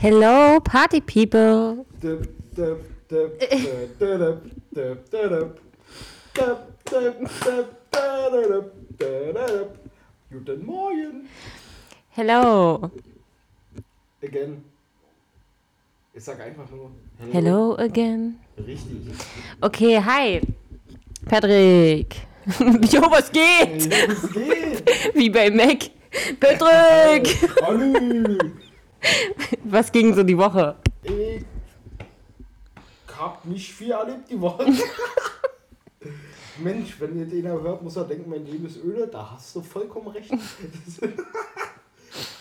Hello, Party People. Guten Morgen. Hello. Again. Ich sag einfach nur Hello. Hello again. Richtig. Okay, hi. Patrick. jo, was geht? Was geht? Wie bei Mac. Patrick. Hallo. Was ging so die Woche? Ich hab nicht viel erlebt die Woche. Mensch, wenn ihr den hört, muss er denken, mein Leben ist öde. Da hast du vollkommen recht.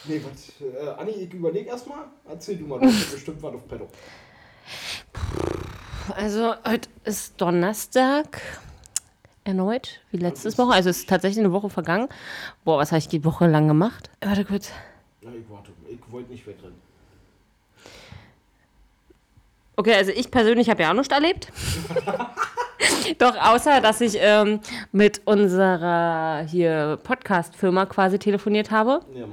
Nee, was? Äh, Anni, ich überleg erstmal. Erzähl du mal, du hast bestimmt was auf Pedro. Also, heute ist Donnerstag. Erneut, wie letztes Woche. Also, es ist tatsächlich eine Woche vergangen. Boah, was habe ich die Woche lang gemacht? Warte kurz. Ja, ich warte. Ich wollte nicht wegrennen. Okay, also ich persönlich habe ja auch nichts erlebt. Doch, außer, dass ich ähm, mit unserer hier Podcast-Firma quasi telefoniert habe Ja,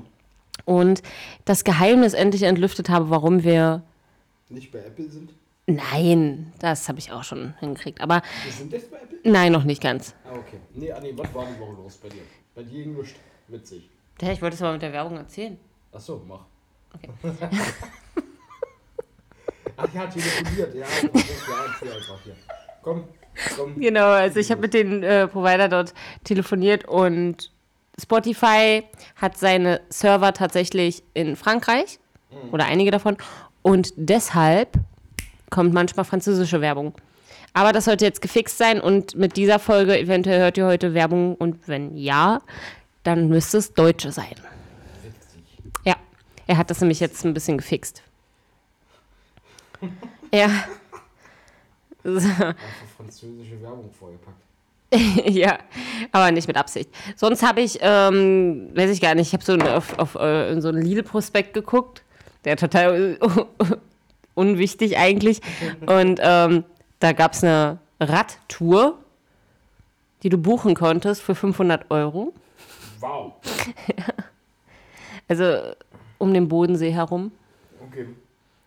und das Geheimnis endlich entlüftet habe, warum wir. nicht bei Apple sind. Nein, das habe ich auch schon hingekriegt. Aber Wir sind jetzt bei Apple? nein, noch nicht ganz. Ah, okay. Nee, Anni, was war die Woche los bei dir? Bei dir ging nichts. Witzig. Ja, ich wollte es aber mit der Werbung erzählen. Achso, mach. Okay. Ach ja, telefoniert. Ja, ja, einfach hier. Komm, komm. Genau, also ich habe mit den äh, Provider dort telefoniert und Spotify hat seine Server tatsächlich in Frankreich oder einige davon und deshalb kommt manchmal französische Werbung. Aber das sollte jetzt gefixt sein und mit dieser Folge eventuell hört ihr heute Werbung und wenn ja, dann müsste es deutsche sein. Ja, er hat das nämlich jetzt ein bisschen gefixt. Ja. Einfach französische Werbung vorgepackt. ja, aber nicht mit Absicht. Sonst habe ich, ähm, weiß ich gar nicht, ich habe so auf, auf äh, so einen Lidl-Prospekt geguckt, der total unwichtig eigentlich. Und ähm, da gab es eine Radtour, die du buchen konntest für 500 Euro. Wow. Also um den Bodensee herum Okay.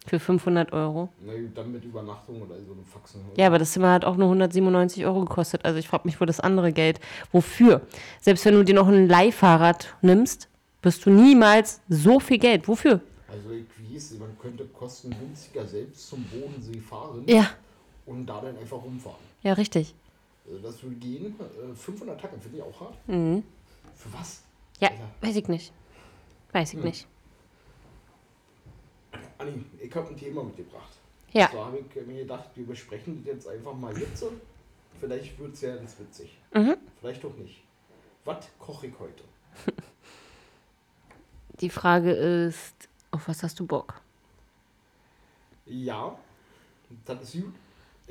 für 500 Euro. Na gut, dann mit Übernachtung oder so eine Faxen. Ja, aber das Zimmer hat auch nur 197 Euro gekostet. Also ich frage mich, wo das andere Geld, wofür? Selbst wenn du dir noch ein Leihfahrrad nimmst, wirst du niemals so viel Geld. Wofür? Also ich weiß, man könnte kostengünstiger selbst zum Bodensee fahren Ja, und da dann einfach rumfahren. ja, richtig. Also das würde gehen. Äh, 500 Tacken finde ich auch hart. Mhm. Für was? Ja, Alter. weiß ich nicht. Weiß ich nicht. Anni, ich habe ein Thema mitgebracht. Ja. So habe ich mir gedacht, wir besprechen das jetzt einfach mal jetzt. Vielleicht wird es ja ganz witzig. Mhm. Vielleicht auch nicht. Was koche ich heute? Die Frage ist, auf was hast du Bock? Ja, das ist gut.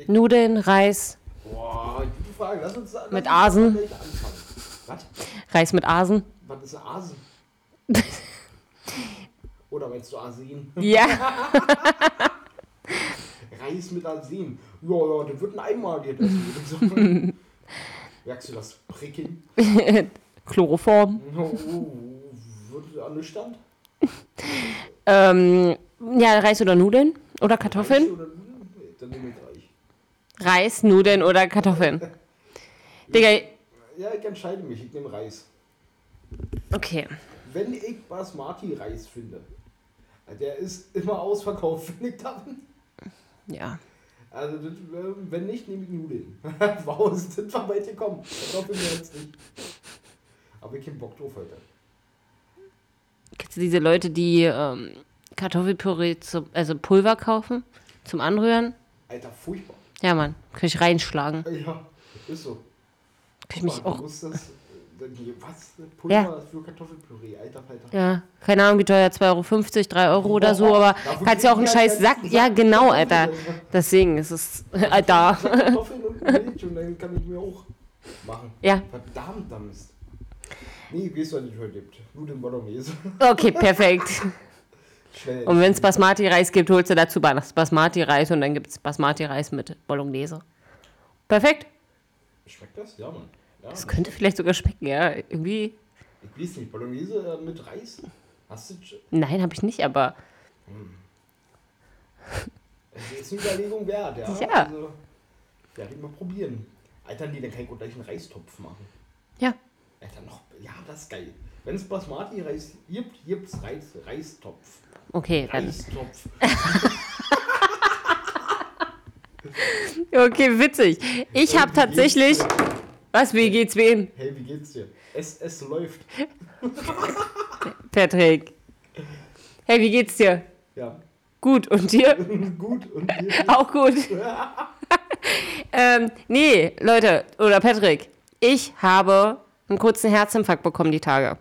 Nudeln, Reis, Boah, gute Frage. Lass uns lass Mit Asen? Was? Reis mit Asen. Was ist Asen? Oder meinst du Asen? Ja. Reis mit Asen. Ja, das wird ein einmaliges Essen, würde ich sagen. Merkst du das Pricken? Chloroform. Oh, wird ernüchternd? Ähm, ja, Reis oder Nudeln? Oder Reis Kartoffeln? oder Nudeln? Dann nehme ich Reis. Reis, Nudeln oder Kartoffeln? Digga, Ja, ich entscheide mich. Ich nehme Reis. okay. Wenn ich Basmati-Reis finde, der ist immer ausverkauft, finde ich dann. Ja. Also, das, äh, wenn nicht, nehme ich Nudeln. wow, das war weit gekommen. Kartoffeln mir jetzt nicht. Aber ich hab Bock drauf heute. Kennst du diese Leute, die ähm, Kartoffelpüree, zum, also Pulver kaufen zum Anrühren? Alter, furchtbar. Ja, Mann, kann ich reinschlagen. Ja, ist so. Kann ich mich mal, auch. Du musst das, was? Pulver Ja. für Kartoffelpüree, alter Falter. Ja, keine Ahnung, wie teuer, 2,50 Euro, 3 Euro oder so, aber Dafür kannst ja auch einen scheiß halt Sack. einen Ja, Sack genau, Alter. Deswegen ist es. Alter. Kartoffeln und Milch und dann kann ich mir auch machen. Ja, Verdammter Mist. Nee, gehst du nicht heute gibt. Nudeln Bolognese. okay, perfekt. Schnell. Und wenn es Basmati-Reis gibt, holst du dazu Bas- Basmati-Reis und dann gibt es Basmati-Reis mit Bolognese. Perfekt. Schmeckt das? Ja, Mann. Ja, Das könnte vielleicht sogar schmecken, ja. Irgendwie. Ich weiß nicht, Bolognese äh, mit Reis? Hast du. sch- Nein, habe ich nicht, aber. ist eine Überlegung wert, ja. Ja. Also, werde ich mal probieren. Alter, nee, dann kann ich auch gleich einen Reistopf machen. Ja. Alter, noch, ja, das ist geil. Wenn es Basmati-Reis gibt, gibt's Reis, Reistopf. Okay, dann. Reistopf. Okay, witzig. Ich habe tatsächlich. Was, wie geht's wem? Hey, wie geht's dir? Es, es läuft. Patrick. Hey, wie geht's dir? Ja. Gut. Und dir? Gut. Und dir? Auch gut. ähm, nee, Leute, oder Patrick, ich habe einen kurzen Herzinfarkt bekommen die Tage.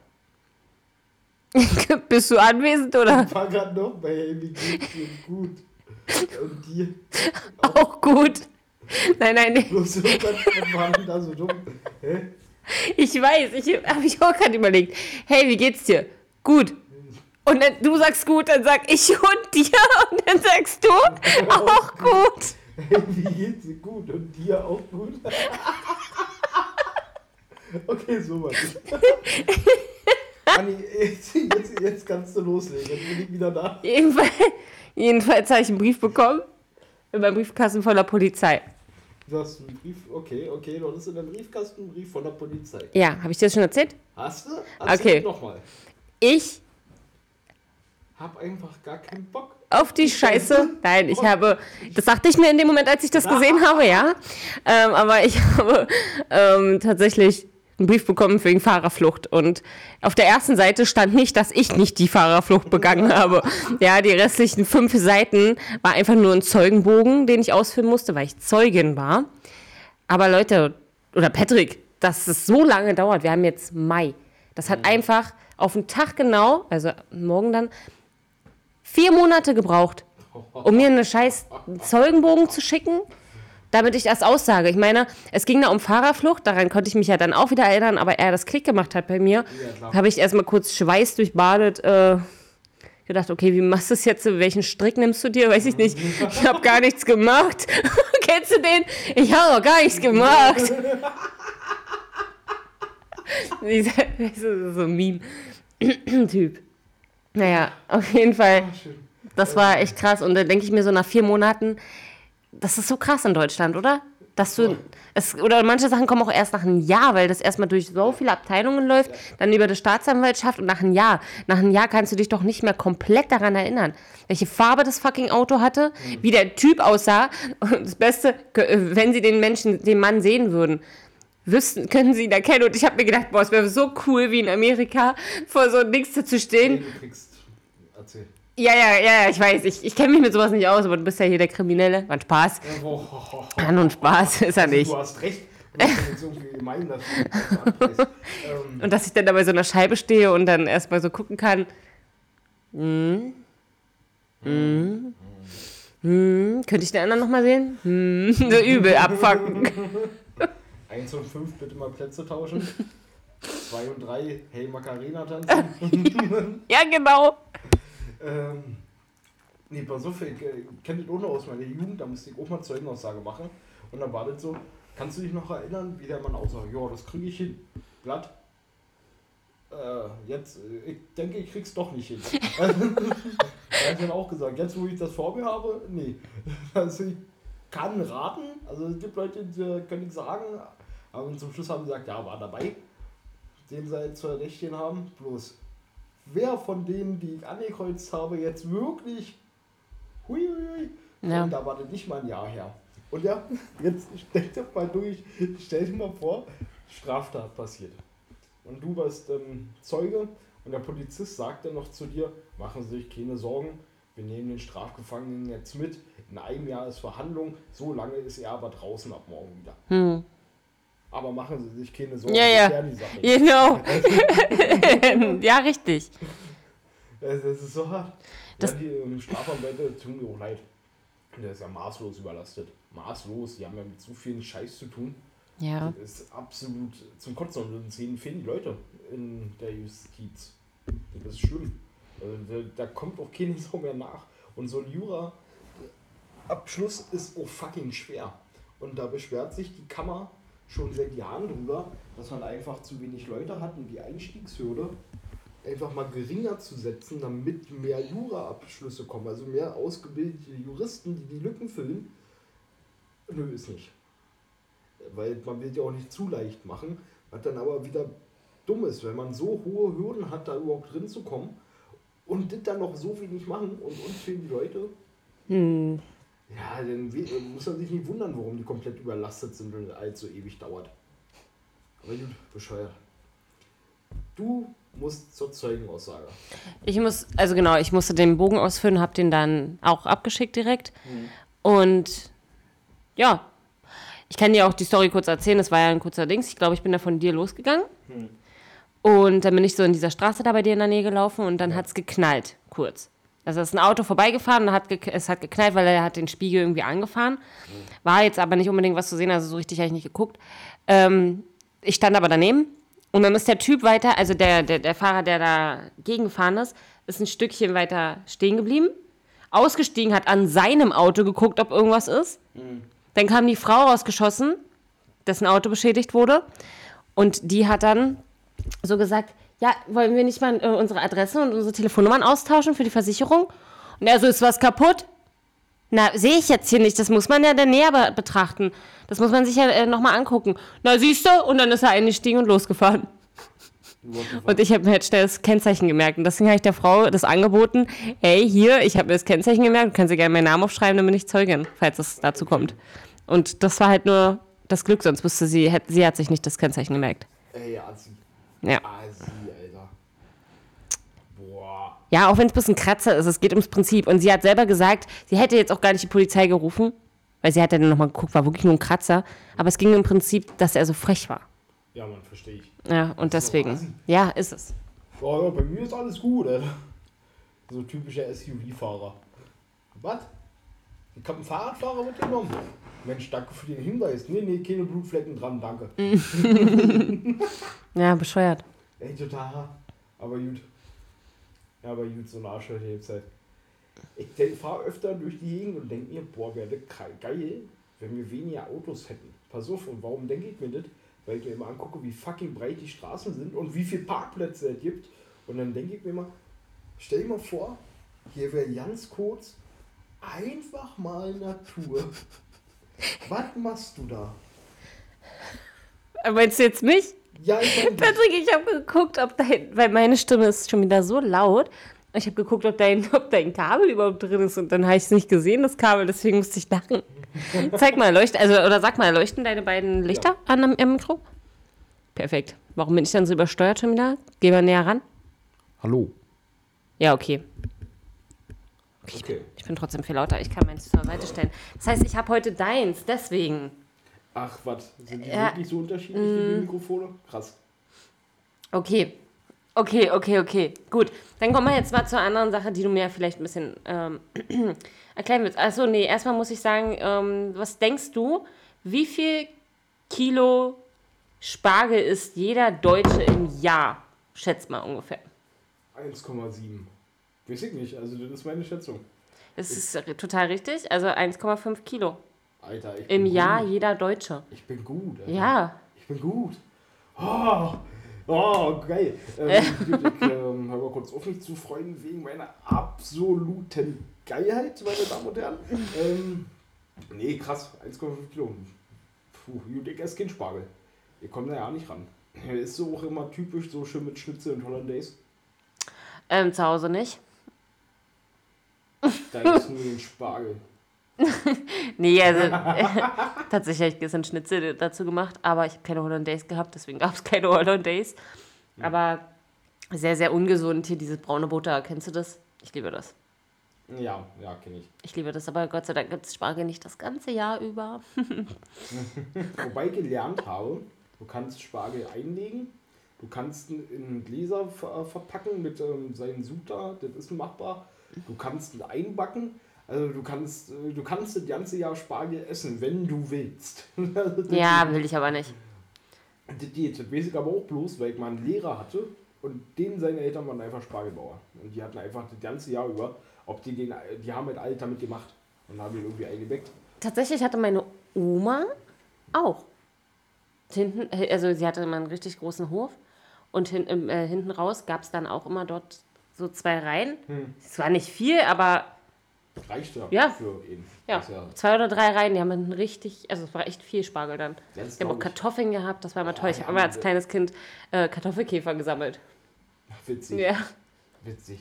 Bist du anwesend oder? Ich war gerade noch bei Hey, wie geht's dir? Gut. Und dir? Auch gut. Nein, nein, nee. Bloß irgendwas, was war denn da so dumm? Hä? ich weiß, ich habe ich auch gerade überlegt. Hey, wie geht's dir? Gut. Und dann, du sagst gut, dann sag ich und dir und dann sagst du auch gut. Hey, wie geht's dir? Gut. Und dir auch gut? okay, so was. Anni, jetzt, jetzt, jetzt kannst du loslegen. Jetzt bin ich wieder da. Jedenfalls, jedenfalls habe ich einen Brief bekommen in meinem Briefkasten von der Polizei. Du hast einen Brief, okay, okay, du hattest in deinem Briefkasten einen Brief von der Polizei. Ja, habe ich dir das schon erzählt? Hast du? Okay. nochmal. Ich Hab einfach gar keinen Bock. auf die Scheiße. Nein, ich habe, das dachte ich mir in dem Moment, als ich das gesehen habe, ja. Ähm, aber ich habe ähm, tatsächlich einen Brief bekommen wegen Fahrerflucht. Und auf der ersten Seite stand nicht, dass ich nicht die Fahrerflucht begangen habe. Ja, die restlichen fünf Seiten war einfach nur ein Zeugenbogen, den ich ausfüllen musste, weil ich Zeugin war. Aber Leute, oder Patrick, dass es so lange dauert, wir haben jetzt Mai. Das hat einfach auf den Tag genau, also morgen dann, vier Monate gebraucht, um mir einen scheiß Zeugenbogen zu schicken, damit ich das aussage. Ich meine, es ging da um Fahrerflucht, daran konnte ich mich ja dann auch wieder erinnern, aber er das Klick gemacht hat bei mir, Ja, habe ich erstmal kurz Schweiß durchbadet, äh, gedacht, okay, wie machst du das jetzt? Welchen Strick nimmst du dir? Weiß ich nicht. Ich habe gar nichts gemacht. Kennst du den? Ich habe auch gar nichts gemacht. Dieser, das ist so ein Meme-Typ. Naja, auf jeden Fall. Ah. Das war echt krass. Und da denke ich mir so nach vier Monaten, das ist so krass in Deutschland, oder? Dass du, es, oder manche Sachen kommen auch erst nach einem Jahr, weil das erstmal durch so viele Abteilungen läuft, dann über die Staatsanwaltschaft und nach einem Jahr. Nach einem Jahr kannst du dich doch nicht mehr komplett daran erinnern, welche Farbe das fucking Auto hatte, wie der Typ aussah. Und das Beste, wenn sie den Menschen, den Mann sehen würden, wüssten, können sie ihn erkennen. Und ich habe mir gedacht, boah, es wäre so cool, wie in Amerika vor so einem Dings zu stehen. Nee. Erzähl. Ja, ja, ja, ja, ich weiß. Ich, ich kenne mich mit sowas nicht aus, aber du bist ja hier der Kriminelle. War ein Spaß. Oh, Ja, nun Spaß ist er Also, nicht. Du hast recht. Und das ist jetzt irgendwie gemein, das ähm, Und dass ich dann da bei so einer Scheibe stehe und dann erstmal so gucken kann. Hm. Hm. Hm. Könnte ich den anderen nochmal sehen? Hm. So übel abfangen. 1 und 5 bitte mal Plätze tauschen. 2 und 3, hey Macarena tanzen. Ja, genau. Ähm, nee, pass auf, ich äh, kenne das auch noch aus meiner Jugend, da musste ich auch mal Zeugenaussage machen. Und dann war das so, kannst du dich noch erinnern, wie der Mann aussah? Ja, das kriege ich hin. Glatt. Äh, jetzt, äh, ich denke, ich krieg's doch nicht hin. da ich dann auch gesagt, jetzt wo ich das vor mir habe, nee. Also ich kann raten, also es gibt Leute, die können nicht sagen, aber zum Schluss haben sie gesagt, ja, war dabei, den sie jetzt verdächtigen haben. Bloß, wer von denen, die ich angekreuzt habe, jetzt wirklich, hui, hui, hui, Ja. und da war das nicht mal ein Jahr her. Und ja, jetzt stell dir mal durch, stell dir mal vor, Straftat passiert. Und du warst ähm, Zeuge und der Polizist sagt dann noch zu dir, machen Sie sich keine Sorgen, wir nehmen den Strafgefangenen jetzt mit. In einem Jahr ist Verhandlung, so lange ist er aber draußen ab morgen wieder. Hm. Aber machen Sie sich keine Sorgen, Ja, ja. die Sache. Genau. ja, richtig. Das, das ist so hart. Das- ja, die ähm, Strafanwälte tun mir auch leid. Der ist ja maßlos überlastet. Maßlos, die haben ja mit so vielen Scheiß zu tun. Ja. Das ist absolut zum Kotzen. Und uns fehlen fehlen die Leute in der Justiz. Das ist schlimm. Also, da, da kommt auch keine Sau mehr nach. Und so ein Jura-Abschluss ist auch fucking schwer. Und da beschwert sich die Kammer schon seit Jahren drüber, dass man einfach zu wenig Leute hat und die Einstiegshürde einfach mal geringer zu setzen, damit mehr Jura-Abschlüsse kommen, also mehr ausgebildete Juristen, die die Lücken füllen. Nö, ist nicht. Weil man will ja auch nicht zu leicht machen, was dann aber wieder dumm ist, wenn man so hohe Hürden hat, da überhaupt drin zu kommen und das dann noch so wenig machen und uns fehlen die Leute. Hm. Ja, dann muss man sich nicht wundern, warum die komplett überlastet sind und alles so ewig dauert. Aber gut, bescheuert. Du musst zur Zeugenaussage. Ich muss, also genau, ich musste den Bogen ausfüllen, habe den dann auch abgeschickt direkt. Und ja, ich kann dir auch die Story kurz erzählen. Das war ja ein kurzer Dings. Ich glaube, ich bin da von dir losgegangen. Und dann bin ich so in dieser Straße da bei dir in der Nähe gelaufen und dann hat es geknallt, kurz. Also ist ein Auto vorbeigefahren und hat es hat geknallt, weil er hat den Spiegel irgendwie angefahren. War jetzt aber nicht unbedingt was zu sehen, also so richtig habe ich nicht geguckt. Ähm, ich stand aber daneben und dann ist der Typ weiter, also der, der, der Fahrer, der da gegengefahren ist, ist ein Stückchen weiter stehen geblieben, ausgestiegen, hat an seinem Auto geguckt, ob irgendwas ist. Dann kam die Frau rausgeschossen, dessen Auto beschädigt wurde. Und die hat dann so gesagt, ja, wollen wir nicht mal äh, unsere Adresse und unsere Telefonnummern austauschen für die Versicherung? Und er so, ist was kaputt? Na, sehe ich jetzt hier nicht. Das muss man ja dann näher be betrachten. Das muss man sich ja äh, nochmal angucken. Na, siehst du? Und dann ist er eingestiegen und losgefahren. Und ich habe mir jetzt schnell das Kennzeichen gemerkt. Und deswegen habe ich der Frau das angeboten. Hey, hier, ich habe mir das Kennzeichen gemerkt. Können Sie gerne meinen Namen aufschreiben, dann bin ich Zeugin, falls es dazu kommt. Und das war halt nur das Glück, sonst wüsste sie, sie hat sich nicht das Kennzeichen gemerkt. Ey, Assi. Ja. Assi, Alter. Boah. Ja, auch wenn es ein bisschen Kratzer ist, es geht ums Prinzip. Und sie hat selber gesagt, sie hätte jetzt auch gar nicht die Polizei gerufen, weil sie hat ja dann nochmal geguckt, war wirklich nur ein Kratzer. Aber es ging im Prinzip, dass er so frech war. Ja, man, verstehe ich. Ja, und deswegen. Ja, ist es. Boah, ja, bei mir ist alles gut, Alter. So typischer SUV-Fahrer. Was? Ich hab einen Fahrradfahrer mitgenommen. Mensch, danke für den Hinweis. Nee, nee, keine Blutflecken dran, danke. Ja, bescheuert. Ey, total. Aber gut. Ja, aber gut, so eine Arschlöcher jetzt halt. Ich denk, fahr öfter durch die Gegend und denk mir, boah, wäre geil, wenn wir weniger Autos hätten. Pass auf, und warum denke ich mir das? Weil ich mir immer angucke, wie fucking breit die Straßen sind und wie viele Parkplätze es gibt. Und dann denke ich mir immer, stell dir mal vor, hier wäre ganz kurz einfach mal Natur. Was machst du da? Meinst du jetzt mich? Ja, ich mein, Patrick, ich habe geguckt, ob dein, weil meine Stimme ist schon wieder so laut. Ich habe geguckt, ob dein, ob dein Kabel überhaupt drin ist und dann habe ich es nicht gesehen, das Kabel, deswegen musste ich lachen. Zeig mal, leuchten, also, oder sag mal, leuchten deine beiden Lichter an am, am Mikro? Perfekt. Warum bin ich dann so übersteuert schon wieder? Geh mal näher ran. Hallo. Ja, okay. Okay. Ich bin trotzdem viel lauter. Ich kann meins zur Seite stellen. Das heißt, ich habe heute deins, deswegen. Ach, was? Sind die Ja. wirklich so unterschiedlich, die Mikrofone? Krass. Okay. Okay, okay, okay. Gut. Dann kommen wir jetzt mal zur anderen Sache, die du mir vielleicht ein bisschen ähm, erklären willst. Achso, nee, erstmal muss ich sagen, ähm, was denkst du, wie viel Kilo Spargel isst jeder Deutsche im Jahr? Schätz mal ungefähr. 1,7. Weiß ich nicht, also das ist meine Schätzung. Das ist total richtig. Also 1,5 Kilo Alter, ich im Jahr Gut. jeder Deutsche. Ich bin gut. Alter. Ja. Ich bin gut. Oh, oh geil. Ähm, ich ähm, habe mal kurz auf mich zu freuen wegen meiner absoluten Geilheit, meine Damen und Herren. Ähm, nee, krass. 1,5 Kilo. Puh, gut, ich esse keinen Spargel. Ihr kommt da ja nicht ran. Ist so auch immer typisch, so schön mit Schnitzel und Hollandaise. Ähm, zu Hause nicht. Da ist nur den Spargel. Nee, also tatsächlich habe ich gestern Schnitzel dazu gemacht, aber ich habe keine Hollandaise gehabt, deswegen gab es keine Hollandaise. Aber sehr, sehr ungesund hier, dieses braune Butter. Kennst du das? Ich liebe das. Ja, ja, kenne ich. Ich liebe das, aber Gott sei Dank gibt es Spargel nicht das ganze Jahr über. Wobei ich gelernt habe, du kannst Spargel einlegen, du kannst ihn in Gläser äh, verpacken mit ähm, seinen Suter, das ist machbar. Du kannst ihn einbacken, also du kannst, äh, du kannst das ganze Jahr Spargel essen, wenn du willst. das Ja, will ich aber nicht. Das geht, das weiß ich aber auch bloß, weil ich mal einen Lehrer hatte und denen seine Eltern waren einfach Spargelbauer. Und die hatten einfach das ganze Jahr über, ob die den, die haben halt alles damit gemacht und haben ihn irgendwie eingebeckt. Tatsächlich hatte meine Oma auch. Hinten, also sie hatte immer einen richtig großen Hof Und hin, äh, hinten raus gab es dann auch immer dort so zwei Reihen. Es war nicht viel, aber Reicht ja, Ja. für ihn. ja, ja zwei oder drei Reihen. Die haben dann richtig, also es war echt viel Spargel dann. Ja, Die haben auch ich. Kartoffeln gehabt, das war immer toll. Ich habe immer als kleines Kind äh, Kartoffelkäfer gesammelt. witzig. Ja. Witzig.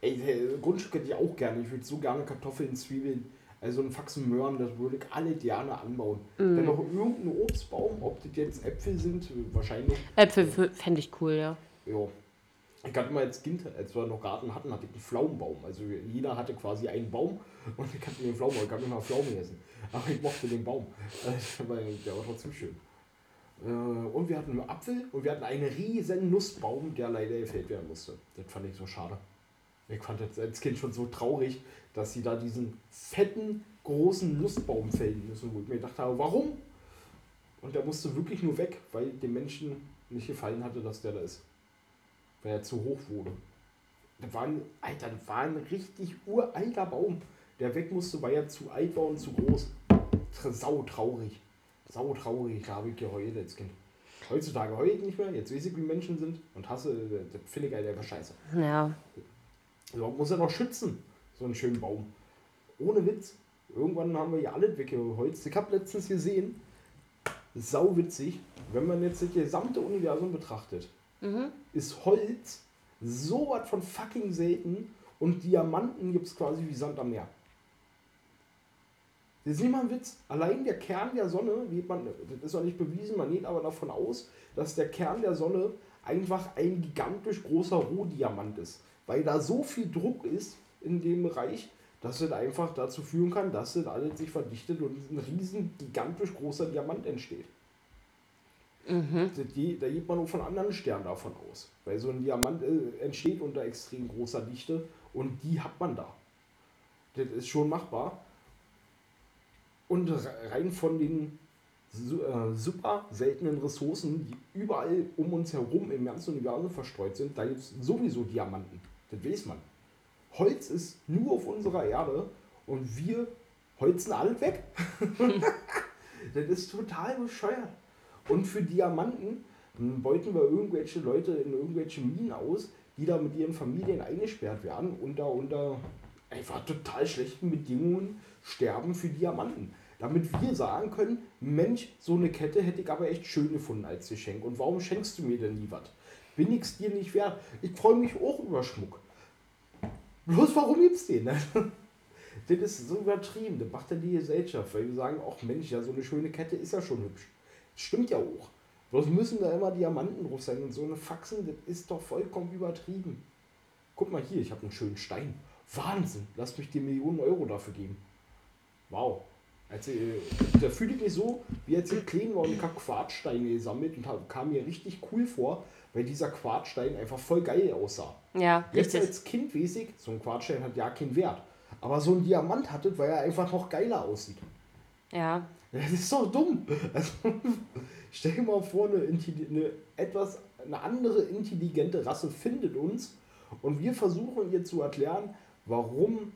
Ey, äh, Grundstück hätte ich auch gerne. Ich würde so gerne Kartoffeln, Zwiebeln, also einen Faxen Möhren, das würde ich alle gerne anbauen. Mm. Dann noch irgendein Obstbaum, ob das jetzt Äpfel sind, wahrscheinlich. Äpfel fände ich cool, ja. Ja. Ich hatte mal als Kind, als wir noch Garten hatten, hatte ich einen Pflaumenbaum. Also jeder hatte quasi einen Baum und ich hatte den Pflaumenbaum. Ich habe mal Pflaumen essen. Aber ich mochte den Baum. Weil der war trotzdem schön. Äh, Und wir hatten einen Apfel und wir hatten einen riesen Nussbaum, der leider gefällt werden musste. Das fand ich so schade. Ich fand das als Kind schon so traurig, dass sie da diesen fetten, großen Nussbaum fällen müssen, wo ich mir gedacht habe, warum? Und der musste wirklich nur weg, weil dem Menschen nicht gefallen hatte, dass der da ist. Weil er zu hoch wurde. Das war ein, Alter, das war ein richtig uralter Baum, der weg musste, weil er zu alt war und zu groß. Sau traurig. Sau traurig, da habe ich geheult als Kind. Heutzutage heule ich nicht mehr, jetzt weiß ich, wie Menschen sind und hasse, das finde ich halt einfach scheiße. Ja. Also man muss ja noch schützen, so einen schönen Baum. Ohne Witz. Irgendwann haben wir ja alles weggeholzt. Ich habe letztens gesehen, sau witzig, wenn man jetzt das gesamte Universum betrachtet, ist Holz so was von fucking selten und Diamanten gibt es quasi wie Sand am Meer. Das ist nicht mal ein Witz. Allein der Kern der Sonne, man, das ist noch nicht bewiesen, man geht aber davon aus, dass der Kern der Sonne einfach ein gigantisch großer Rohdiamant ist. Weil da so viel Druck ist in dem Bereich, dass es einfach dazu führen kann, dass das alles sich verdichtet und ein riesen, gigantisch großer Diamant entsteht. Das geht- Da geht man auch von anderen Sternen davon aus. Weil so ein Diamant äh, entsteht unter extrem großer Dichte und die hat man da. Das ist schon machbar. Und re- rein von den äh, super seltenen Ressourcen, die überall um uns herum im ganzen Universum verstreut sind, da gibt es sowieso Diamanten. Das weiß man. Holz ist nur auf unserer Erde und wir holzen alles weg. das ist total bescheuert. Und für Diamanten beuten wir irgendwelche Leute in irgendwelche Minen aus, die da mit ihren Familien eingesperrt werden und da unter einfach total schlechten Bedingungen sterben für Diamanten. Damit wir sagen können, Mensch, so eine Kette hätte ich aber echt schön gefunden als Geschenk. Und warum schenkst du mir denn nie was? Bin ich's dir nicht wert? Ich freue mich auch über Schmuck. Bloß warum gibt's den? das ist so übertrieben. Das macht ja die Gesellschaft, weil wir sagen, ach Mensch, ja, so eine schöne Kette ist ja schon hübsch. Stimmt ja auch. Bloß müssen da immer Diamanten drauf sein und so eine Faxen, das ist doch vollkommen übertrieben. Guck mal hier, ich habe einen schönen Stein. Wahnsinn, lass mich dir Millionen Euro dafür geben. Wow. Also, äh, da fühle ich mich so, wie als ich klein war und ich habe Quarzsteine gesammelt und hab, kam mir richtig cool vor, weil dieser Quarzstein einfach voll geil aussah. Ja, Jetzt richtig. als Kind weiß ich, so ein Quarzstein hat ja keinen Wert. Aber so ein Diamant hat es, weil er einfach noch geiler aussieht. Ja. Das ist doch dumm. Also, stell dir mal vor, eine, eine etwas eine andere intelligente Rasse findet uns und wir versuchen ihr zu erklären, warum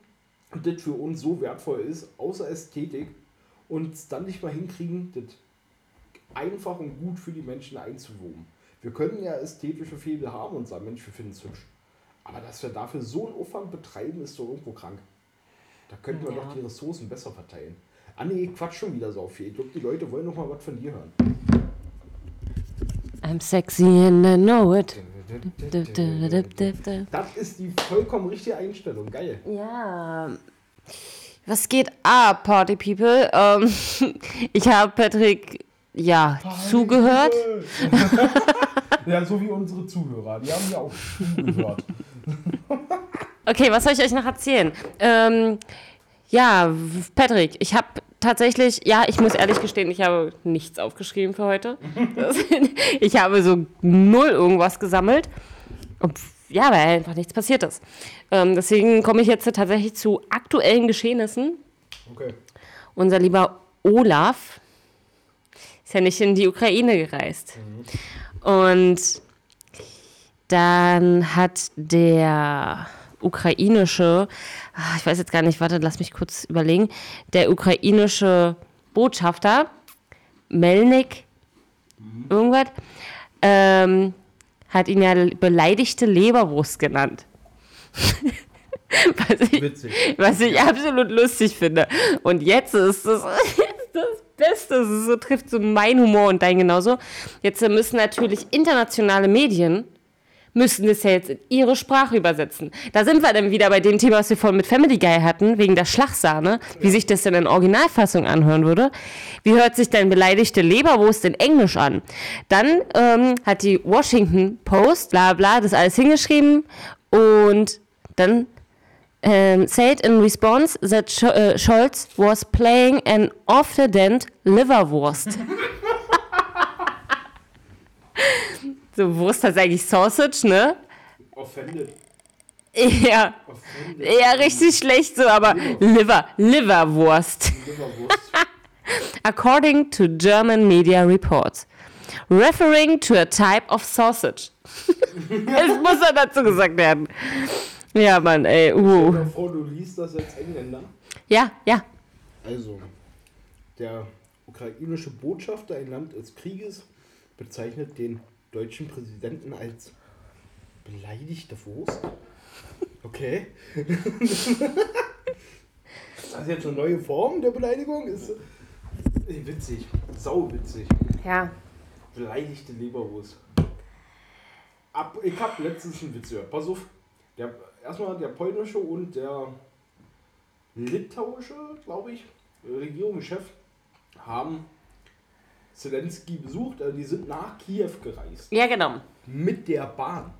das für uns so wertvoll ist, außer Ästhetik, und es dann nicht mal hinkriegen, das einfach und gut für die Menschen einzuwoben. Wir können ja ästhetische Fehler haben und sagen, Mensch, wir finden es hübsch. Aber dass wir dafür so einen Aufwand betreiben, ist doch irgendwo krank. Da könnten wir Ja. doch die Ressourcen besser verteilen. Ah nee, Quatsch schon wieder so viel. Ich glaube, die Leute wollen noch mal was von dir hören. I'm sexy and I know it. Das ist die vollkommen richtige Einstellung. Geil. Ja. Was geht ab, Party People? Ähm, ich habe Patrick ja zugehört. ja, so wie unsere Zuhörer. Die haben ja auch zugehört. Okay, was soll ich euch noch erzählen? Ähm, ja, Patrick, ich habe tatsächlich, ja, ich muss ehrlich gestehen, ich habe nichts aufgeschrieben für heute. Ich habe so null irgendwas gesammelt. Und ja, weil einfach nichts passiert ist. Ähm, deswegen komme ich jetzt tatsächlich zu aktuellen Geschehnissen. Okay. Unser lieber Olaf ist ja nicht in die Ukraine gereist. Und dann hat der ukrainische, ah, ich weiß jetzt gar nicht, warte, lass mich kurz überlegen, der ukrainische Botschafter, Melnik, irgendwas, ähm, hat ihn ja beleidigte Leberwurst genannt. was, ich, was ich absolut lustig finde. Und jetzt ist das, das Beste, das so trifft so mein Humor und dein genauso. Jetzt müssen natürlich internationale Medien müssen das ja jetzt in ihre Sprache übersetzen. Da sind wir dann wieder bei dem Thema, was wir vorhin mit Family Guy hatten, wegen der Schlagsahne, wie sich das denn in Originalfassung anhören würde. Wie hört sich denn beleidigte Leberwurst in Englisch an? Dann ähm, hat die Washington Post, bla bla, das alles hingeschrieben und dann um, said in response that Sch uh, Scholz was playing an off-the-dent liverwurst. so, Wurst heißt eigentlich Sausage, ne? Offended. Ja, Offended. ja, richtig schlecht so, aber Liver, Liverwurst. Leberwurst. According to German media reports. Referring to a type of sausage. Es muss ja dazu gesagt werden. Ja, Mann, ey, Stell uh. dir vor, du liest das als Engländer. Ja, ja. Also, der ukrainische Botschafter im Land des Krieges bezeichnet den deutschen Präsidenten als beleidigte Wurst. Okay. ist das jetzt eine neue Form der Beleidigung? Ist witzig. Sau witzig. Ja. Beleidigte Leberwurst. Ab, ich hab letztens einen Witz gehört. Pass auf. Der, erstmal der polnische und der litauische, glaube ich, Regierungschef haben Zelensky besucht. Also die sind nach Kiew gereist. Ja, genau. Mit der Bahn.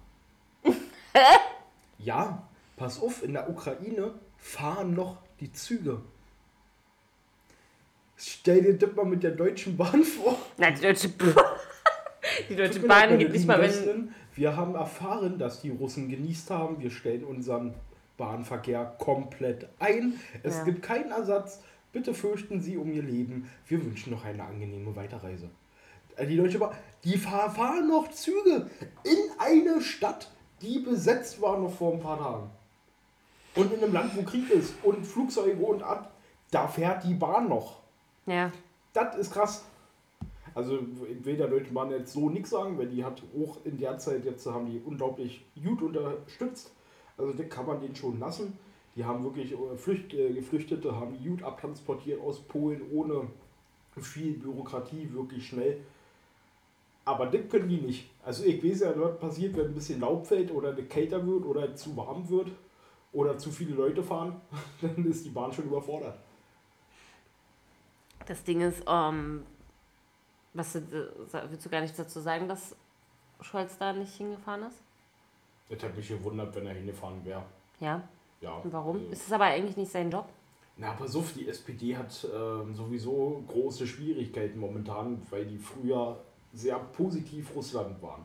ja, pass auf, in der Ukraine fahren noch die Züge. Stell dir das mal mit der Deutschen Bahn vor. Na, die Deutsche, die Deutsche Bahn gibt nicht mal, wenn. Wir haben erfahren, dass die Russen genießt haben. Wir stellen unseren Bahnverkehr komplett ein. Es Ja. gibt keinen Ersatz. Bitte fürchten Sie um Ihr Leben. Wir wünschen noch eine angenehme Weiterreise. Äh, Die Deutsche Bahn, die fahr- fahren noch Züge in eine Stadt, die besetzt war noch vor ein paar Tagen. Und in einem Land, wo Krieg ist und Flugzeuge und ab, da fährt die Bahn noch. Ja. Das ist krass. Also ich will der Deutschen Bahn jetzt so nichts sagen, weil die hat auch in der Zeit, jetzt haben die unglaublich gut unterstützt. Also das kann man denen schon lassen. Die haben wirklich äh, Flücht, äh, Geflüchtete, haben gut abtransportiert aus Polen ohne viel Bürokratie, wirklich schnell. Aber das können die nicht. Also ich weiß ja, was passiert, wenn ein bisschen Laub fällt oder eine kälter wird oder zu warm wird oder zu viele Leute fahren, dann ist die Bahn schon überfordert. Das Ding ist, ähm, was, äh, willst du gar nichts dazu sagen, dass Scholz da nicht hingefahren ist? Das hat mich gewundert, wenn er hingefahren wäre. Ja. Ja. Und warum? Also, Ist es aber eigentlich nicht sein Job? na, pass auf, die SPD hat ähm, sowieso große Schwierigkeiten momentan, weil die früher sehr positiv Russland waren.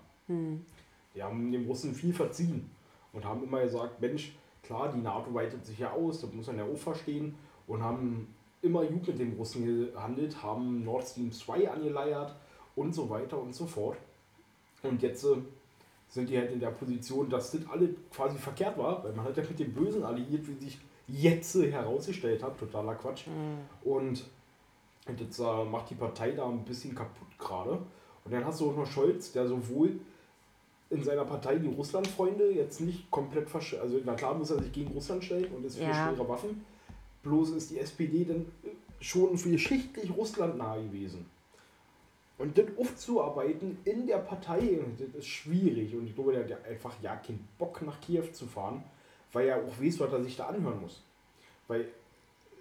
Die haben den Russen viel verziehen und haben immer gesagt, Mensch, klar, die NATO weitet sich ja aus, das muss man ja auch verstehen, und haben immer gut mit den Russen gehandelt, haben Nord Stream 2 angeleiert und so weiter und so fort. Und jetzt äh, sind die halt in der Position, dass das alle quasi verkehrt war, weil man hat ja mit dem Bösen alliiert, wie sich jetzt herausgestellt hat, totaler Quatsch. Und und jetzt äh, macht die Partei da ein bisschen kaputt gerade. Und dann hast du auch noch Scholz, der sowohl in seiner Partei die Russlandfreunde jetzt nicht komplett versch... Also na klar muss er sich gegen Russland stellen und ist für Ja. schwere Waffen. Bloß ist die SPD dann schon für geschichtlich Russland nahe gewesen. Und das aufzuarbeiten in der Partei, das ist schwierig. Und ich glaube, der hat ja einfach ja keinen Bock nach Kiew zu fahren, weil er auch weiß, was er sich da anhören muss. Weil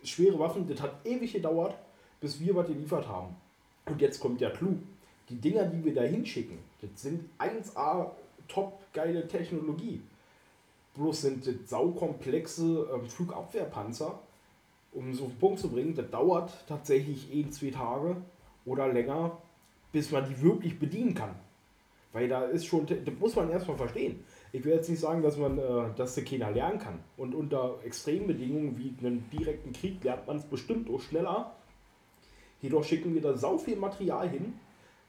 schwere Waffen, das hat ewig gedauert, bis wir was geliefert haben. Und jetzt kommt der Clou. Die Dinger, die wir da hinschicken, das sind 1A top geile Technologie. Bloß sind das saukomplexe ähm, Flugabwehrpanzer, um so auf den Punkt zu bringen, das dauert tatsächlich ein, zwei Tage oder länger, bis man die wirklich bedienen kann. Weil da ist schon, das muss man erstmal verstehen. Ich will jetzt nicht sagen, dass man, äh, dass da keiner lernen kann. Und unter Extrembedingungen wie einem direkten Krieg lernt man es bestimmt auch schneller. Jedoch schicken wir da sau viel Material hin,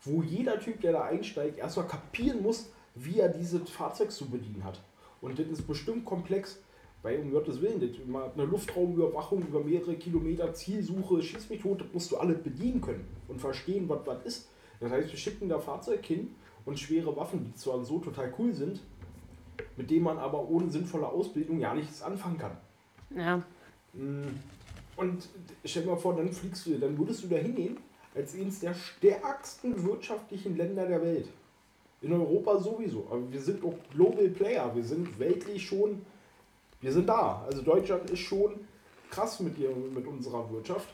wo jeder Typ, der da einsteigt, erstmal kapieren muss, wie er dieses Fahrzeug zu bedienen hat. Und das ist bestimmt komplex, weil um Gottes Willen, das mal eine Luftraumüberwachung über mehrere Kilometer, Zielsuche, schieß mich tot, das musst du alle bedienen können und verstehen, was was ist. Das heißt, wir schicken da Fahrzeug hin und schwere Waffen, die zwar so total cool sind, mit denen man aber ohne sinnvolle Ausbildung ja nichts anfangen kann. Ja. Mm, Und stell dir mal vor, dann fliegst du, dann würdest du da hingehen als eines der stärksten wirtschaftlichen Länder der Welt. In Europa sowieso. Aber wir sind auch Global Player. Wir sind weltlich schon, wir sind da. Also Deutschland ist schon krass mit, ihr, mit unserer Wirtschaft.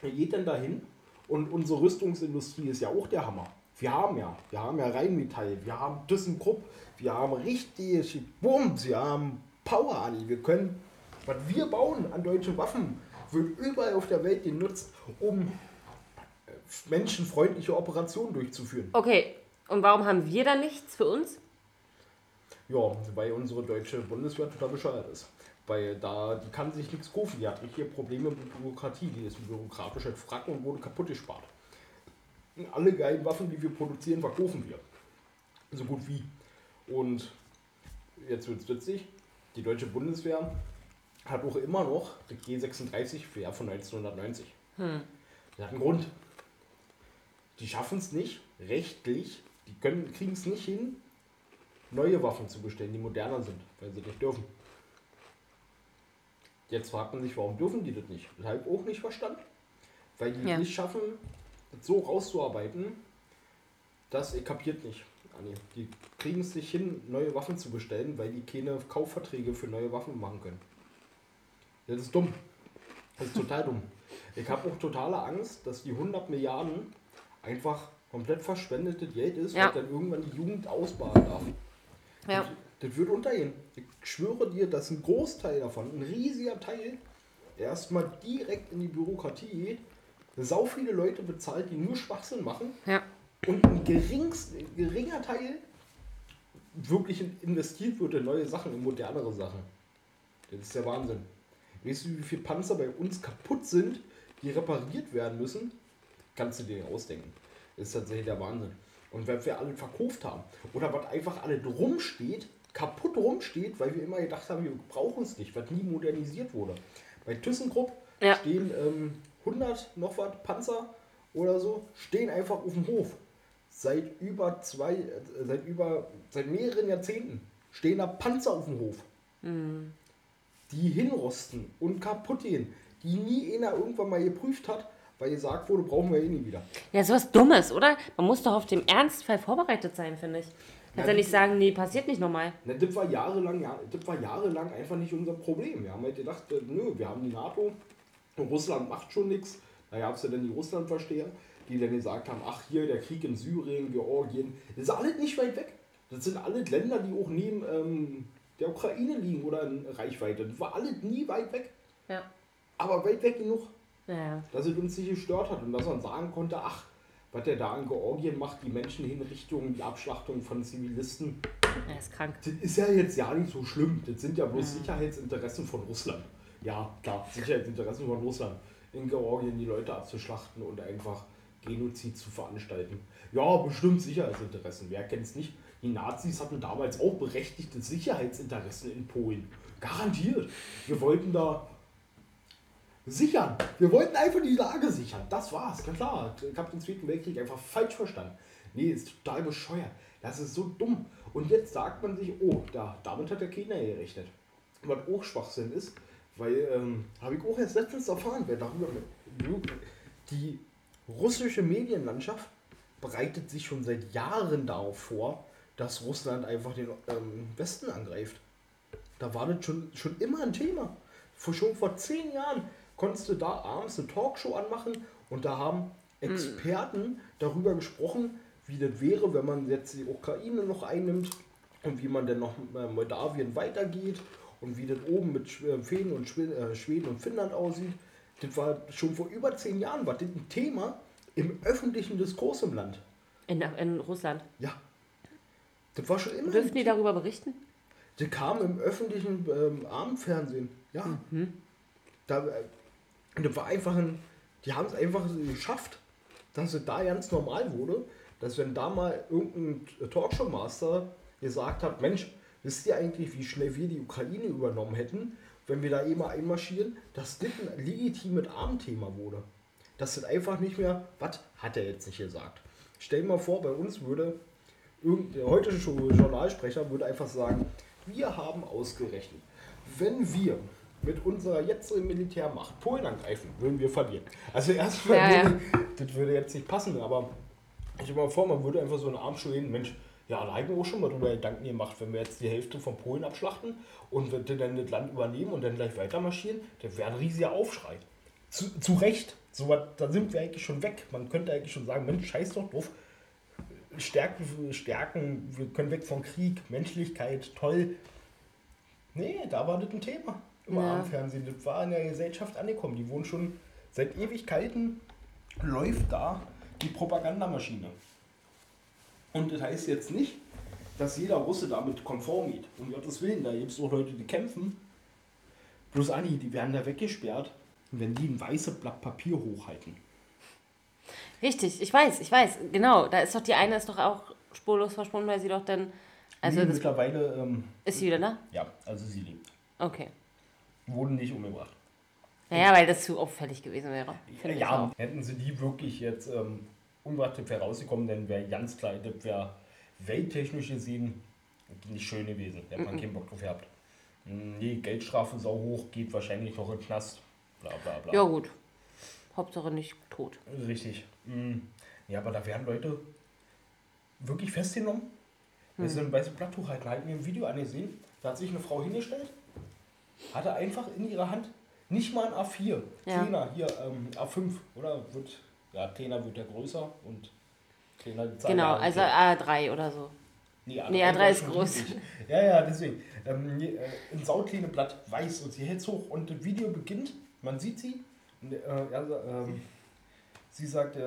Wer geht denn dahin? Und unsere Rüstungsindustrie ist ja auch der Hammer. Wir haben ja, wir haben ja Rheinmetall, wir haben ThyssenKrupp, wir haben richtig Bums, wir haben Power an. Wir können, was wir bauen an deutschen Waffen, wird überall auf der Welt genutzt, um äh, menschenfreundliche Operationen durchzuführen. Okay, und warum haben wir da nichts für uns? Ja, weil unsere deutsche Bundeswehr total bescheuert ist. Weil da, die kann sich nichts kaufen. Die hat hier Probleme mit Bürokratie. Die ist bürokratisch als Fracken und wurde kaputt gespart. Und alle geilen Waffen, die wir produzieren, verkaufen wir. So gut wie. Und jetzt wird's witzig. Die deutsche Bundeswehr hat auch immer noch die G36-Wehr von 1990. Das hat einen Grund. Die schaffen es nicht, rechtlich, die kriegen es nicht hin, neue Waffen zu bestellen, die moderner sind, weil sie nicht dürfen. Jetzt fragt man sich, warum dürfen die das nicht? Das habe ich auch nicht verstanden. Weil die Ja. nicht schaffen, das so rauszuarbeiten, das ihr kapiert nicht. Die kriegen es nicht hin, neue Waffen zu bestellen, weil die keine Kaufverträge für neue Waffen machen können. Das ist dumm. Das ist total dumm. Ich habe auch totale Angst, dass die 100 Milliarden einfach komplett verschwendetes Geld ist, Ja. was dann irgendwann die Jugend ausbaden darf. Ja. Das wird untergehen. Ich schwöre dir, dass ein Großteil davon, ein riesiger Teil, erstmal direkt in die Bürokratie geht, sau viele Leute bezahlt, die nur Schwachsinn machen Ja. und ein gerings, ein geringer Teil wirklich in- investiert wird in neue Sachen, in modernere Sachen. Das ist der Wahnsinn. Weißt du, wie viele Panzer bei uns kaputt sind, die repariert werden müssen? Kannst du dir nicht ausdenken. Das ist tatsächlich der Wahnsinn. Und wenn wir alle verkauft haben oder was einfach alle drum steht, kaputt rumsteht, weil wir immer gedacht haben, wir brauchen es nicht, was nie modernisiert wurde. Bei ThyssenKrupp Ja. stehen ähm, 100 noch was Panzer oder so, stehen einfach auf dem Hof. Seit über zwei, äh, seit über, seit mehreren Jahrzehnten stehen da Panzer auf dem Hof. Die hinrosten und kaputt gehen, die nie einer irgendwann mal geprüft hat, weil gesagt wurde, brauchen wir eh nie wieder. Ja, ist was Dummes, oder? Man muss doch auf den Ernstfall vorbereitet sein, finde ich. Kannst ja Ja, nicht sagen, nee, passiert nicht nochmal. Na, das war jahrelang, ja, das war jahrelang einfach nicht unser Problem. Wir haben halt gedacht, äh, nö, wir haben die NATO, und Russland macht schon nichts. Da gab es ja dann die Russlandversteher, die dann gesagt haben, ach hier, der Krieg in Syrien, Georgien, das ist alles nicht weit weg. Das sind alles Länder, die auch neben ähm, der Ukraine liegen oder in Reichweite. Das war alles nie weit weg, Ja. aber weit weg genug, Ja. dass es uns nicht gestört hat und dass man sagen konnte, ach, was der da in Georgien macht, die Menschenhinrichtungen, die Abschlachtung von Zivilisten, Er ist krank. das ist ja jetzt ja nicht so schlimm. Das sind ja bloß Sicherheitsinteressen von Russland. Ja, klar, Sicherheitsinteressen von Russland. In Georgien die Leute abzuschlachten und einfach Genozid zu veranstalten. Ja, bestimmt Sicherheitsinteressen. Wer kennt es nicht? Die Nazis hatten damals auch berechtigte Sicherheitsinteressen in Polen. Garantiert. Wir wollten da sichern. Wir wollten einfach die Lage sichern. Das war's. Ganz klar. Ich habe den Zweiten Weltkrieg einfach falsch verstanden. Nee, ist total bescheuert. Das ist so dumm. Und jetzt sagt man sich, oh, da, damit hat der Kinder gerechnet. Was auch Schwachsinn ist, weil, ähm, habe ich auch erst letztens erfahren, wer darüber die russische Medienlandschaft bereitet sich schon seit Jahren darauf vor, dass Russland einfach den ähm, Westen angreift. Da war das schon, schon immer ein Thema. Vor, schon vor zehn Jahren konntest du da abends eine Talkshow anmachen und da haben Experten darüber gesprochen, wie das wäre, wenn man jetzt die Ukraine noch einnimmt und wie man denn noch äh, Moldawien weitergeht und wie das oben mit Sch- äh, Schweden und, äh, Schweden und Finnland aussieht. Das war schon vor über zehn Jahren war das ein Thema im öffentlichen Diskurs im Land. In, in Russland. Ja. Das war schon immer. Dürfen die darüber berichten? die kam im öffentlichen ähm, Abendfernsehen. Ja. Da, äh, das war einfach ein. Die haben es einfach geschafft, dass es da ganz normal wurde, dass wenn da mal irgendein Talkshow-Master gesagt hat, Mensch, wisst ihr eigentlich, wie schnell wir die Ukraine übernommen hätten, wenn wir da eh mal einmarschieren, dass das ein legitimes Abendthema wurde. Dass das einfach nicht mehr, was hat er jetzt nicht gesagt? Stell dir mal vor, bei uns würde irgendein schon Journalsprecher würde einfach sagen, wir haben ausgerechnet, wenn wir mit unserer jetzigen Militärmacht Polen angreifen, würden wir verlieren. Also erstmal, Ja, ja. das würde jetzt nicht passen, aber ich stell mir mal vor, man würde einfach so einen Arm hin, Mensch, ja, da haben wir auch schon mal drüber Gedanken gemacht, wenn wir jetzt die Hälfte von Polen abschlachten und wir dann das Land übernehmen und dann gleich weiter marschieren, dann wäre ein riesiger Aufschrei. Zu, zu Recht, so was, da sind wir eigentlich schon weg. Man könnte eigentlich schon sagen, Mensch, scheiß doch drauf. Stärken, Stärken, wir können weg von Krieg, Menschlichkeit, toll. Nee, da war das ein Thema im Ja. Abendfernsehen. Das war in der Gesellschaft angekommen. Die wohnen schon seit Ewigkeiten, läuft da die Propagandamaschine. Und das heißt jetzt nicht, dass jeder Russe damit konform geht. Um Gottes Willen, da gibt es auch Leute, die kämpfen. Bloß Anni, die werden da weggesperrt, wenn die ein weißes Blatt Papier hochhalten. Richtig, ich weiß, ich weiß, genau. Da ist doch die eine ist doch auch spurlos verschwunden, weil sie doch dann. Also nee, das mittlerweile, ähm, ist sie wieder da? ja, also sie lebt. Okay. Wurden nicht umgebracht. Naja, weil das zu auffällig gewesen wäre. Ja, auch. hätten sie die wirklich jetzt ähm, umgebracht, das wäre rausgekommen, dann wäre ganz klar, das wäre welttechnisch gesehen nicht schön gewesen. Da hätte man keinen Bock drauf gehabt. Hm, Nee, Geldstrafe sau hoch, geht wahrscheinlich noch in den Knast. Bla bla bla. Ja, gut. Hauptsache nicht tot. Richtig. Mm. Ja, aber da werden Leute wirklich festgenommen. Wenn sie ein weißes Blatt hochhalten, halten mir ein Video angesehen, da hat sich eine Frau hingestellt, hatte einfach in ihrer Hand nicht mal ein A4. Ja. Trainer, hier ähm, A5, oder? Wird, ja, Trainer wird ja größer und Trainer die Zahl Genau, also A3 oder so. Nee, A3, Nee, A3 war ist groß. riesig. Ja, ja, deswegen. Ähm, äh, ein saukleine Blatt weiß und sie hält hoch und das Video beginnt, man sieht sie. Und, äh, er, ähm, sie sagt, äh,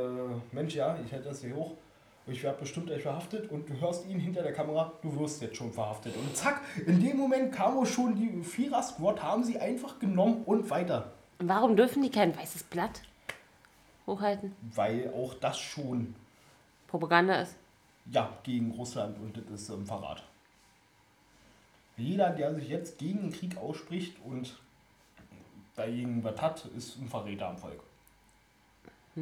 Mensch, ja, ich halte das hier hoch. Ich werde bestimmt gleich verhaftet und du hörst ihn hinter der Kamera, du wirst jetzt schon verhaftet. Und zack, in dem Moment kam auch schon die Vierer-Squad, haben sie einfach genommen und weiter. Warum dürfen die kein weißes Blatt hochhalten? Weil auch das schon, Propaganda ist. ja, gegen Russland und das ist ähm, Verrat. Jeder, der sich jetzt gegen den Krieg ausspricht und dagegen was hat, ist ein Verräter am Volk. So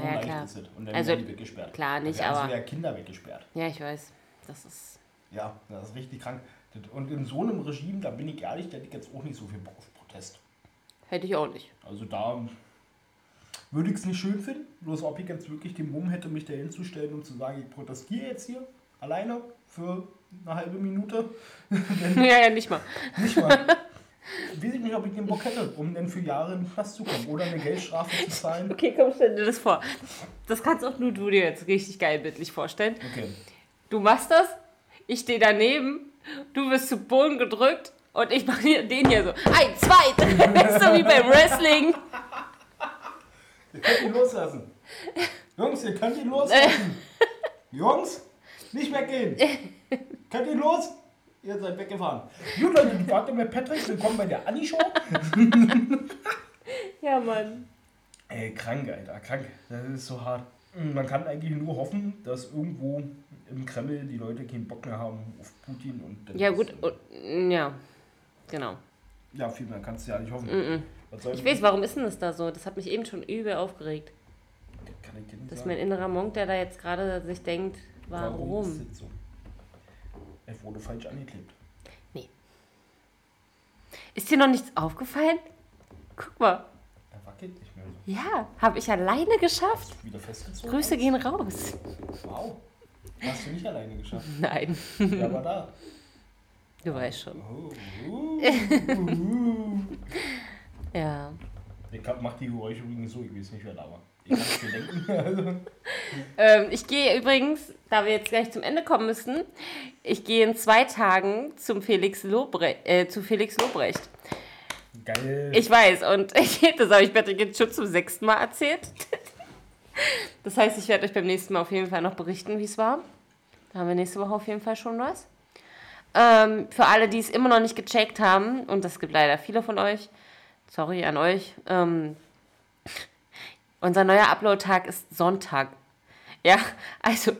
naja, leicht klar. ist es. Und dann Also, werden die weggesperrt. klar nicht, werden aber- sogar Kinder weggesperrt. Ja, ich weiß. Das ist. Ja, das ist richtig krank. Und in so einem Regime, da bin ich ehrlich, da hätte ich jetzt auch nicht so viel Bock auf Protest. Hätte ich auch nicht. Also da würde ich es nicht schön finden. Bloß ob ich jetzt wirklich den Mumm hätte, mich da hinzustellen und zu sagen, ich protestiere jetzt hier alleine für eine halbe Minute. ja, ja, nicht mal. Nicht mal. Weiß ich nicht, ob ich den Bock hätte, um dann für Jahre in den Knast zu kommen oder eine Geldstrafe zu zahlen. Okay, komm, stell dir das vor. Das kannst auch nur du dir jetzt richtig geil bildlich vorstellen. Okay. Du machst das, ich stehe daneben, du wirst zu Boden gedrückt und ich mache den hier so. Ein, zwei, drei. so wie beim Wrestling. Ihr könnt ihn loslassen. Jungs, ihr könnt ihn loslassen. Jungs, nicht weggehen. Könnt ihr los? Ihr seid weggefahren. Gut, Leute, warte mit Patrick. Willkommen bei der Anni-Show. Ja, Mann. Ey, krank, Alter, krank. Das ist so hart. Man kann eigentlich nur hoffen, dass irgendwo im Kreml die Leute keinen Bock mehr haben auf Putin. und dann Ja, gut. Und, ja, genau. Ja, viel mehr kannst du ja nicht hoffen. Was soll Ich weiß, warum ist denn das da so? Das hat mich eben schon übel aufgeregt. Kann ich dir nicht Das ist sagen. mein innerer Monk, der da jetzt gerade sich denkt, warum? ist das so? Er wurde falsch angeklebt. Ist dir noch nichts aufgefallen? Guck mal. Er wackelt nicht mehr so. Ja, habe ich alleine geschafft. Wieder festgezogen. Grüße gehen raus. Wow. Hast du nicht alleine geschafft. Nein, Der war da. du weißt schon. Oh, uh, uh. Ja. Ich mach die Geräusche übrigens so, ich weiß nicht, wer da war. Denken. Ähm, ich gehe übrigens, da wir jetzt gleich zum Ende kommen müssen, ich gehe in zwei Tagen zum Felix Lobre äh, zu Felix Lobrecht. Geil. Ich weiß, und ich, das habe ich Patrick jetzt schon zum sechsten Mal erzählt. Das heißt, ich werde euch beim nächsten Mal auf jeden Fall noch berichten, wie es war. Da haben wir nächste Woche auf jeden Fall schon was. Ähm, für alle, die es immer noch nicht gecheckt haben, und das gibt leider viele von euch, sorry an euch, ähm, unser neuer Upload-Tag ist Sonntag. Ja, also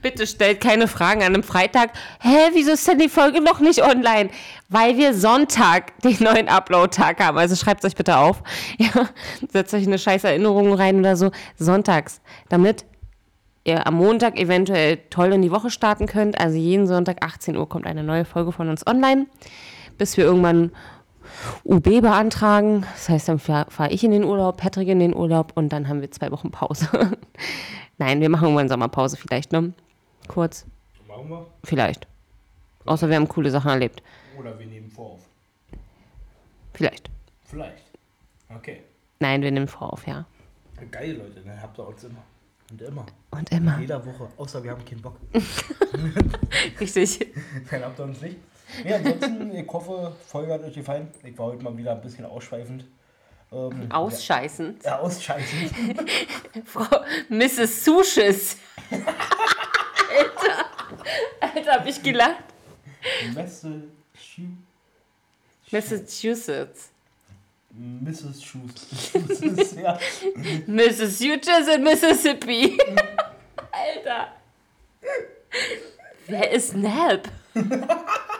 bitte stellt keine Fragen an einem Freitag. Hä, wieso ist denn die Folge noch nicht online? Weil wir Sonntag den neuen Upload-Tag haben. Also schreibt euch bitte auf. Ja, setzt euch eine scheiß Erinnerung rein oder so. Sonntags. Damit ihr am Montag eventuell toll in die Woche starten könnt. Also jeden Sonntag 18 Uhr kommt eine neue Folge von uns online, bis wir irgendwann UB beantragen. Das heißt, dann fahre fahr ich in den Urlaub, Patrick in den Urlaub und dann haben wir zwei Wochen Pause. Nein, wir machen irgendwann Sommerpause vielleicht, ne? Kurz, Machen wir? vielleicht. Außer wir haben coole Sachen erlebt. Oder wir nehmen vor auf. Vielleicht. Vielleicht. Okay. Nein, wir nehmen vor auf, ja. Geil, Leute, dann habt ihr uns immer. Und immer. Und immer. Jeder Woche. Außer wir haben keinen Bock. Richtig. Dann habt ihr uns nicht. Ja, ansonsten, ich hoffe, Folge hat euch gefallen. Ich war heute mal wieder ein bisschen ausschweifend. Ähm, Ausscheißend. Ja, ausscheißend. Frau Mrs. Sushis. Alter. Alter, hab ich gelacht. Massachusetts. Mrs. Shoes. Ja. Massachusetts in Mississippi. Alter. Wer ist Nab?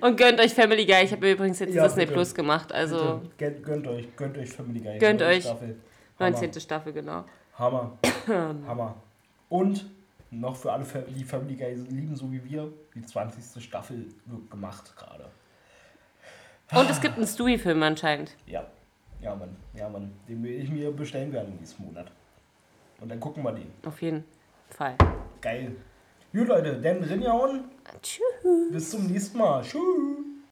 Und gönnt euch Family Guy. Ich habe übrigens jetzt Ja, Disney bitte. Plus gemacht. Also Bitte, gönnt, euch, gönnt euch Family Guy. Gönnt euch. Staffel. Hammer. 19. Staffel, genau. Hammer. Hammer. Und noch für alle, die Family Guy lieben, so wie wir, die 20. Staffel wird gemacht gerade. Und es gibt einen Stewie-Film anscheinend. Ja. Ja, Mann. Ja, Mann. Den will ich mir bestellen werden nächsten Monat. Und dann gucken wir den. Auf jeden Fall. Geil. Gut, Leute, dann rinjauen. Tschüss. Bis zum nächsten Mal. Tschüss.